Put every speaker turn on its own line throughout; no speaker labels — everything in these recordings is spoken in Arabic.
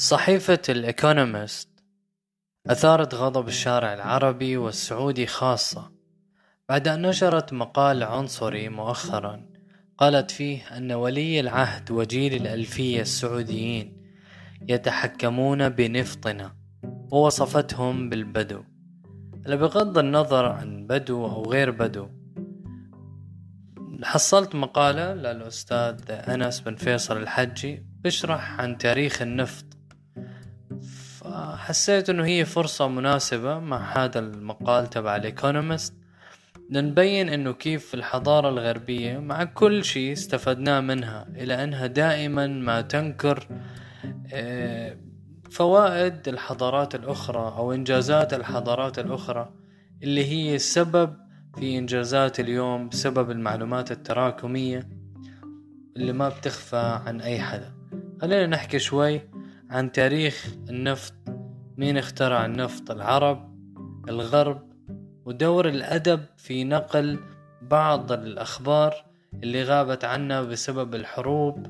صحيفة الإيكونومست أثارت غضب الشارع العربي والسعودي خاصة بعد أن نشرت مقال عنصري مؤخرا قالت فيه أن ولي العهد وجيل الألفية السعوديين يتحكمون بنفطنا ووصفتهم بالبدو. بغض النظر عن بدو أو غير بدو حصلت مقالة للأستاذ أنس بن فيصل الحجي بيشرح عن تاريخ النفط فحسيت إنه هي فرصة مناسبة مع هذا المقال تبع الايكونومست نبين إنه كيف الحضارة الغربية مع كل شيء استفدناه منها إلى أنها دائما ما تنكر آه، فوائد الحضارات الأخرى أو إنجازات الحضارات الأخرى اللي هي السبب في إنجازات اليوم بسبب المعلومات التراكمية اللي ما بتخفى عن أي حدا. خلينا نحكي شوي عن تاريخ النفط مين اخترع النفط العرب الغرب ودور الأدب في نقل بعض الأخبار اللي غابت عنا بسبب الحروب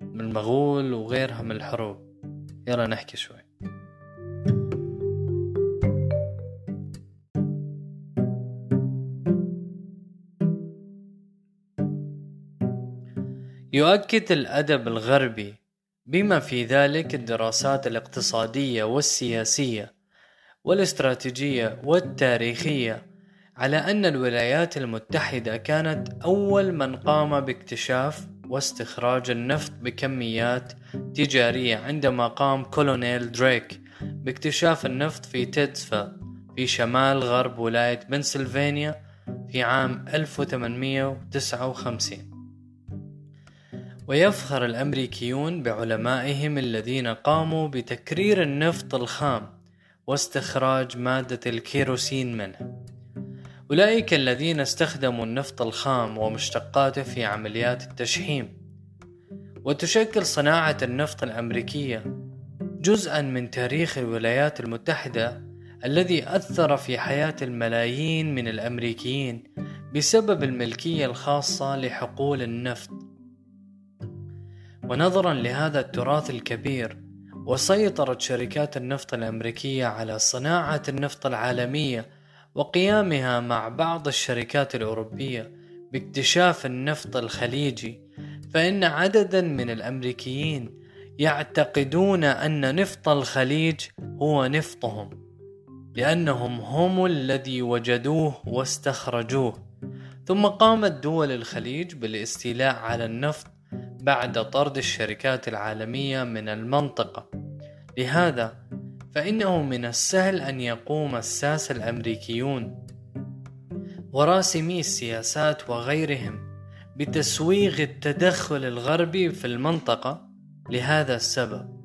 من المغول وغيرها من الحروب. يلا نحكي شوي. يؤكد الأدب الغربي بما في ذلك الدراسات الاقتصادية والسياسية والاستراتيجية والتاريخية على أن الولايات المتحدة كانت أول من قام باكتشاف واستخراج النفط بكميات تجارية عندما قام كولونيل دريك باكتشاف النفط في تيتسفيل في شمال غرب ولاية بنسلفانيا في عام 1859 ويفخر الأمريكيون بعلمائهم الذين قاموا بتكرير النفط الخام واستخراج مادة الكيروسين منه. أولئك الذين استخدموا النفط الخام ومشتقاته في عمليات التشحيم. وتشكل صناعة النفط الأمريكية جزءا من تاريخ الولايات المتحدة الذي أثر في حياة الملايين من الأمريكيين بسبب الملكية الخاصة لحقول النفط. ونظرا لهذا التراث الكبير وسيطرت شركات النفط الأمريكية على صناعة النفط العالمية وقيامها مع بعض الشركات الأوروبية باكتشاف النفط الخليجي. فإن عددا من الأمريكيين يعتقدون أن نفط الخليج هو نفطهم لأنهم هم الذي وجدوه واستخرجوه. ثم قامت دول الخليج بالاستيلاء على النفط بعد طرد الشركات العالمية من المنطقة. لهذا فإنه من السهل أن يقوم الساسة الأمريكيون وراسمي السياسات وغيرهم بتسويغ التدخل الغربي في المنطقة. لهذا السبب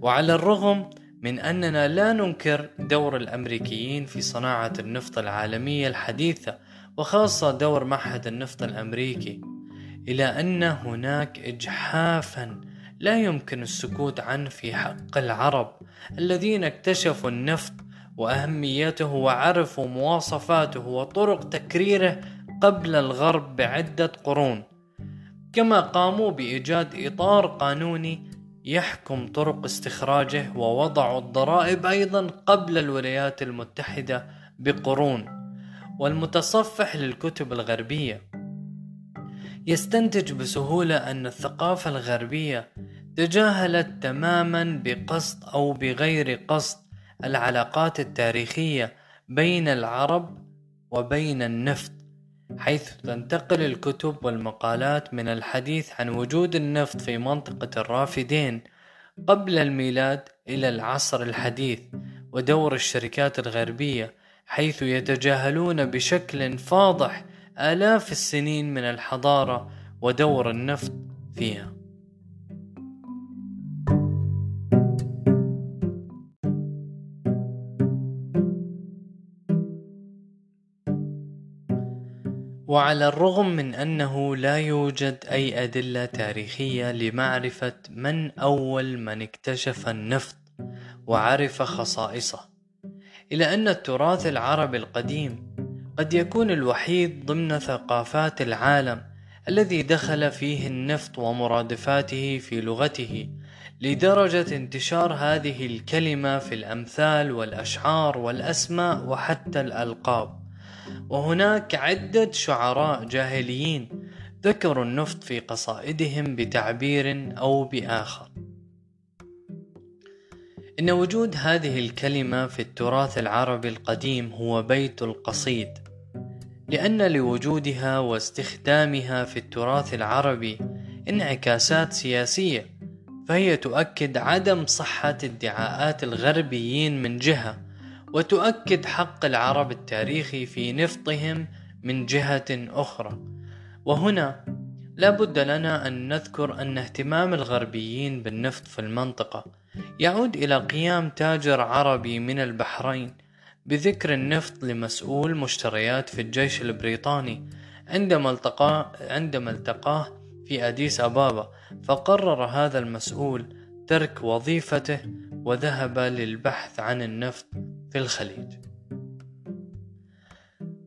وعلى الرغم من أننا لا ننكر دور الأمريكيين في صناعة النفط العالمية الحديثة وخاصة دور معهد النفط الأمريكي إلى أن هناك إجحافا لا يمكن السكوت عنه في حق العرب الذين اكتشفوا النفط وأهميته وعرفوا مواصفاته وطرق تكريره قبل الغرب بعدة قرون. كما قاموا بإيجاد إطار قانوني يحكم طرق استخراجه ووضعوا الضرائب أيضا قبل الولايات المتحدة بقرون. والمتصفح للكتب الغربية يستنتج بسهولة أن الثقافة الغربية تجاهلت تماما بقصد أو بغير قصد العلاقات التاريخية بين العرب وبين النفط حيث تنتقل الكتب والمقالات من الحديث عن وجود النفط في منطقة الرافدين قبل الميلاد إلى العصر الحديث ودور الشركات الغربية حيث يتجاهلون بشكل فاضح آلاف السنين من الحضارة ودور النفط فيها. وعلى الرغم من أنه لا يوجد أي أدلة تاريخية لمعرفة من أول من اكتشف النفط وعرف خصائصه إلى أن التراث العربي القديم قد يكون الوحيد ضمن ثقافات العالم الذي دخل فيه النفط ومرادفاته في لغته لدرجة انتشار هذه الكلمة في الأمثال والأشعار والأسماء وحتى الألقاب. وهناك عدة شعراء جاهليين ذكروا النفط في قصائدهم بتعبير أو بآخر. إن وجود هذه الكلمة في التراث العربي القديم هو بيت القصيد. لأن لوجودها واستخدامها في التراث العربي انعكاسات سياسية فهي تؤكد عدم صحة ادعاءات الغربيين من جهة وتؤكد حق العرب التاريخي في نفطهم من جهة أخرى. وهنا لا بد لنا أن نذكر أن اهتمام الغربيين بالنفط في المنطقة يعود إلى قيام تاجر عربي من البحرين بذكر النفط لمسؤول مشتريات في الجيش البريطاني عندما التقاه عندما التقاه في أديس أبابا فقرر هذا المسؤول ترك وظيفته وذهب للبحث عن النفط في الخليج.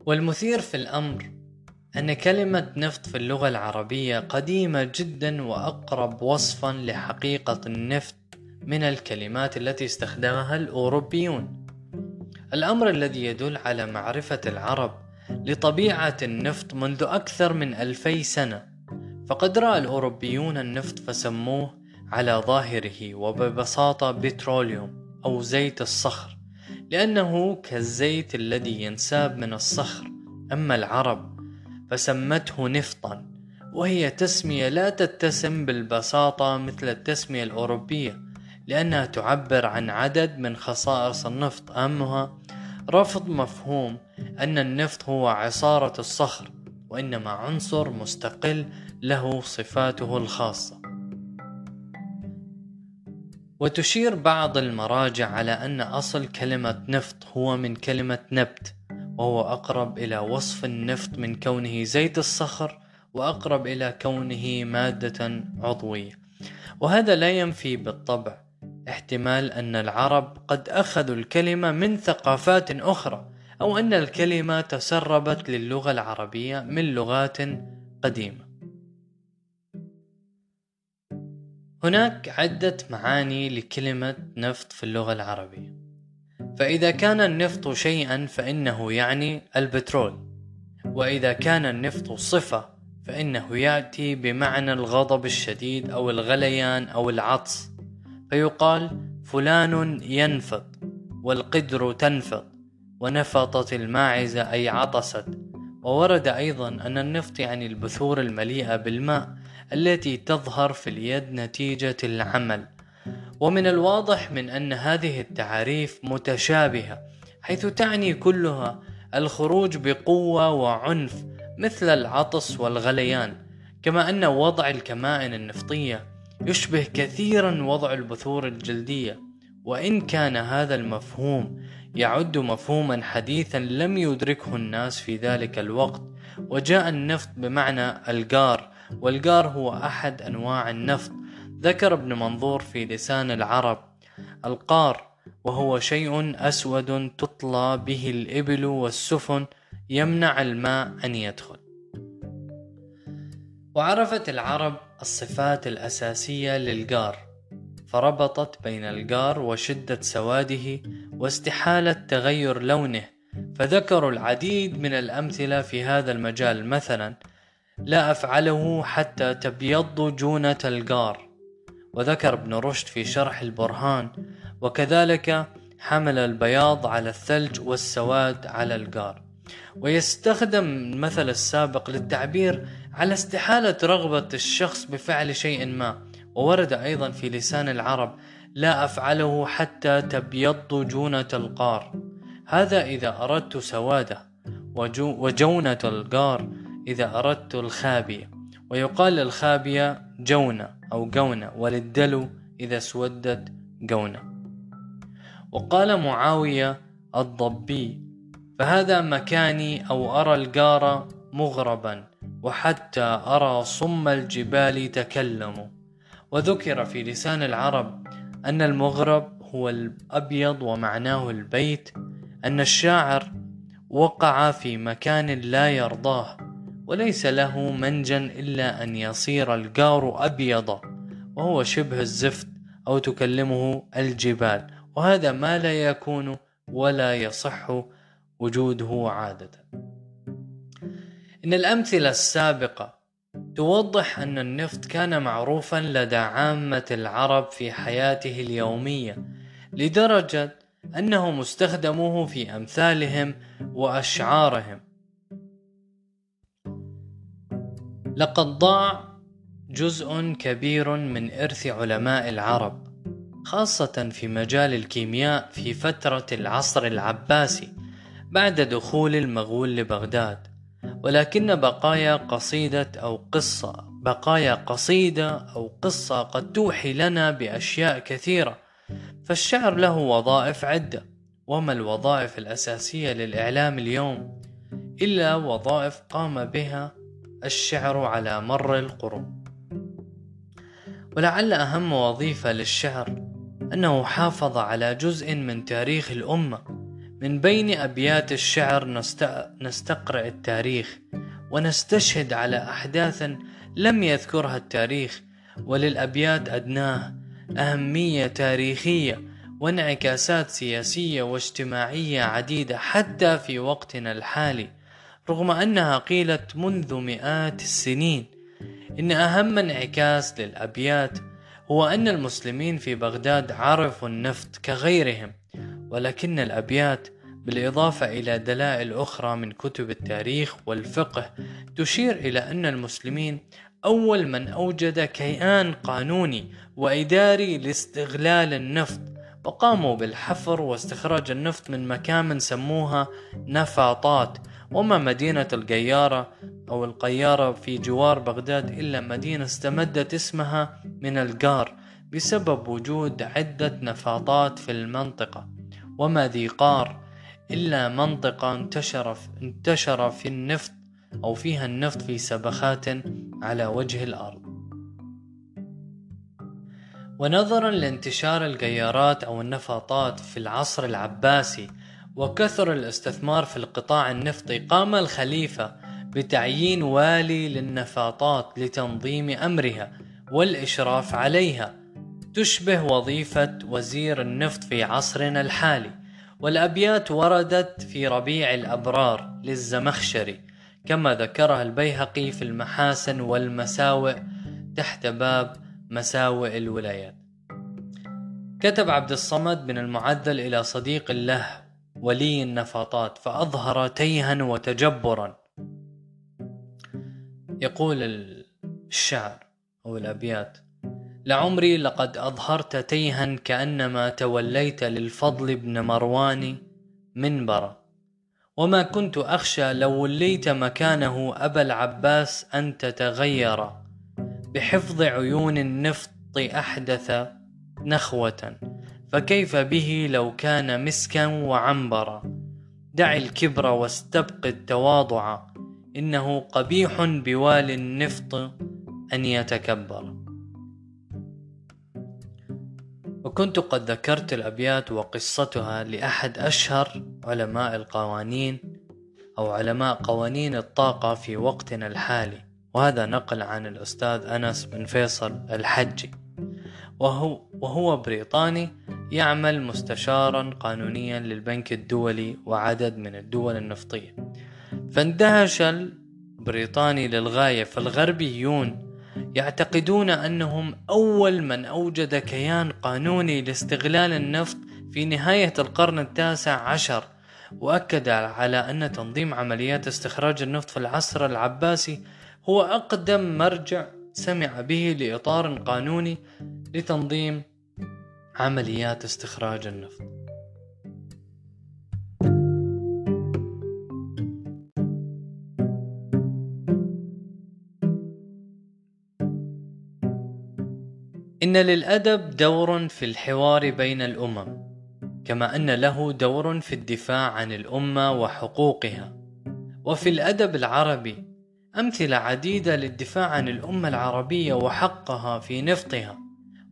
والمثير في الأمر أن كلمة نفط في اللغة العربية قديمة جدا وأقرب وصفا لحقيقة النفط من الكلمات التي استخدمها الأوروبيون. الأمر الذي يدل على معرفة العرب لطبيعة النفط منذ أكثر من ألفي سنة فقد رأى الأوروبيون النفط فسموه على ظاهره وببساطة بتروليوم أو زيت الصخر لأنه كالزيت الذي ينساب من الصخر. أما العرب فسمته نفطا وهي تسمية لا تتسم بالبساطة مثل التسمية الأوروبية لأنها تعبر عن عدد من خصائص النفط أهمها رفض مفهوم أن النفط هو عصارة الصخر وإنما عنصر مستقل له صفاته الخاصة. وتشير بعض المراجع على أن أصل كلمة نفط هو من كلمة نبت وهو أقرب إلى وصف النفط من كونه زيت الصخر وأقرب إلى كونه مادة عضوية. وهذا لا ينفي بالطبع احتمال أن العرب قد أخذوا الكلمة من ثقافات أخرى أو أن الكلمة تسربت للغة العربية من لغات قديمة. هناك عدة معاني لكلمة نفط في اللغة العربية. فإذا كان النفط شيئا فإنه يعني البترول وإذا كان النفط صفة فإنه يأتي بمعنى الغضب الشديد أو الغليان أو العطس. فيقال فلان ينفط والقدر تنفط ونفطت الماعزة أي عطست. وورد أيضا أن النفط يعني البثور المليئة بالماء التي تظهر في اليد نتيجة العمل. ومن الواضح من أن هذه التعاريف متشابهة حيث تعني كلها الخروج بقوة وعنف مثل العطس والغليان كما أن وضع الكمائن النفطية يشبه كثيرا وضع البثور الجلدية وإن كان هذا المفهوم يعد مفهوما حديثا لم يدركه الناس في ذلك الوقت وجاء النفط بمعنى الجار والجار هو أحد أنواع النفط. ذكر ابن منظور في لسان العرب القار وهو شيء أسود تطلى به الإبل والسفن يمنع الماء أن يدخل. وعرفت العرب الصفات الأساسية للجار فربطت بين الجار وشدة سواده واستحالة تغير لونه فذكروا العديد من الأمثلة في هذا المجال. مثلا لا أفعله حتى تبيض جونة الجار. وذكر ابن رشد في شرح البرهان وكذلك حمل البياض على الثلج والسواد على الجار. ويستخدم المثل السابق للتعبير على استحالة رغبة الشخص بفعل شيء ما وورد أيضا في لسان العرب لا أفعله حتى تبيض جونة القار. هذا إذا أردت سوادة وجونة القار إذا أردت الخابية ويقال للخابية جونة أو جونة وللدلو إذا اسودت جونة. وقال معاوية الضبي فهذا مكاني أو أرى الجار مغربا. وحتى أرى صم الجبال تكلموا وذكر في لسان العرب أن المغرب هو الأبيض ومعناه البيت أن الشاعر وقع في مكان لا يرضاه وليس له منجا إلا أن يصير الجار أبيض وهو شبه الزفت أو تكلمه الجبال. وهذا ما لا يكون ولا يصح وجوده عادة. إن الأمثلة السابقة توضح أن النفط كان معروفا لدى عامة العرب في حياته اليومية لدرجة أنهم استخدموه في أمثالهم وأشعارهم. لقد ضاع جزء كبير من إرث علماء العرب خاصة في مجال الكيمياء في فترة العصر العباسي بعد دخول المغول لبغداد. ولكن بقايا قصيدة أو قصة بقايا قصيدة أو قصة قد توحي لنا بأشياء كثيرة. فالشعر له وظائف عدة. وما الوظائف الأساسية للإعلام اليوم؟ إلا وظائف قام بها الشعر على مر القرون. ولعل أهم وظيفة للشعر أنه حافظ على جزء من تاريخ الأمة. من بين أبيات الشعر نستقرأ التاريخ ونستشهد على أحداث لم يذكرها التاريخ وللأبيات أدناه أهمية تاريخية وانعكاسات سياسية واجتماعية عديدة حتى في وقتنا الحالي رغم أنها قيلت منذ مئات السنين. إن أهم انعكاس للأبيات هو أن المسلمين في بغداد عرفوا النفط كغيرهم ولكن الأبيات بالإضافة إلى دلائل أخرى من كتب التاريخ والفقه تشير إلى أن المسلمين أول من أوجد كيان قانوني وإداري لاستغلال النفط وقاموا بالحفر واستخراج النفط من مكامن سموها نفاطات وما مدينة القيارة أو القيارة في جوار بغداد إلا مدينة استمدت اسمها من القار بسبب وجود عدة نفاطات في المنطقة. وما ذي قار إلا منطقة انتشر انتشر في النفط أو فيها النفط في سبخات على وجه الأرض. ونظرا لانتشار القيارات أو النفاطات في العصر العباسي وكثر الاستثمار في القطاع النفطي قام الخليفة بتعيين والي للنفاطات لتنظيم أمرها والإشراف عليها. تشبه وظيفة وزير النفط في عصرنا الحالي والأبيات وردت في ربيع الأبرار للزمخشري كما ذكرها البيهقي في المحاسن والمساوئ تحت باب مساوئ الولايات. كتب عبد الصمد بن المعدل إلى صديق له ولي النفاطات فأظهر تيها وتجبرا. يقول الشعر أو الأبيات لعمري لقد أظهرت تيها كأنما توليت للفضل بن مروان منبرا. وما كنت أخشى لو وليت مكانه أبا العباس أن تتغير بحفظ عيون النفط أحدث نخوة. فكيف به لو كان مسكا وعنبرا. دع الكبر واستبق التواضع. إنه قبيح بوالي النفط أن يتكبر. وكنت قد ذكرت الأبيات وقصتها لأحد أشهر علماء القوانين أو علماء قوانين الطاقة في وقتنا الحالي وهذا نقل عن الأستاذ أنس بن فيصل الحجي. وهو, وهو بريطاني يعمل مستشارا قانونيا للبنك الدولي وعدد من الدول النفطية. فاندهش البريطاني للغاية فالغربيون يعتقدون أنهم أول من أوجد كيان قانوني لاستغلال النفط في نهاية القرن التاسع عشر وأكد على أن تنظيم عمليات استخراج النفط في العصر العباسي هو أقدم مرجع سمع به لإطار قانوني لتنظيم عمليات استخراج النفط. إن للأدب دور في الحوار بين الأمم كما أن له دور في الدفاع عن الأمة وحقوقها. وفي الأدب العربي أمثلة عديدة للدفاع عن الأمة العربية وحقها في نفطها.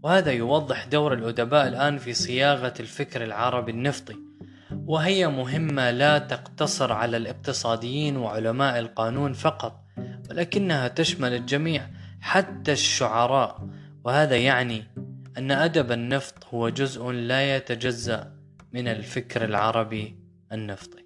وهذا يوضح دور الأدباء الآن في صياغة الفكر العربي النفطي. وهي مهمة لا تقتصر على الاقتصاديين وعلماء القانون فقط ولكنها تشمل الجميع حتى الشعراء. وهذا يعني أن أدب النفط هو جزء لا يتجزأ من الفكر العربي النفطي.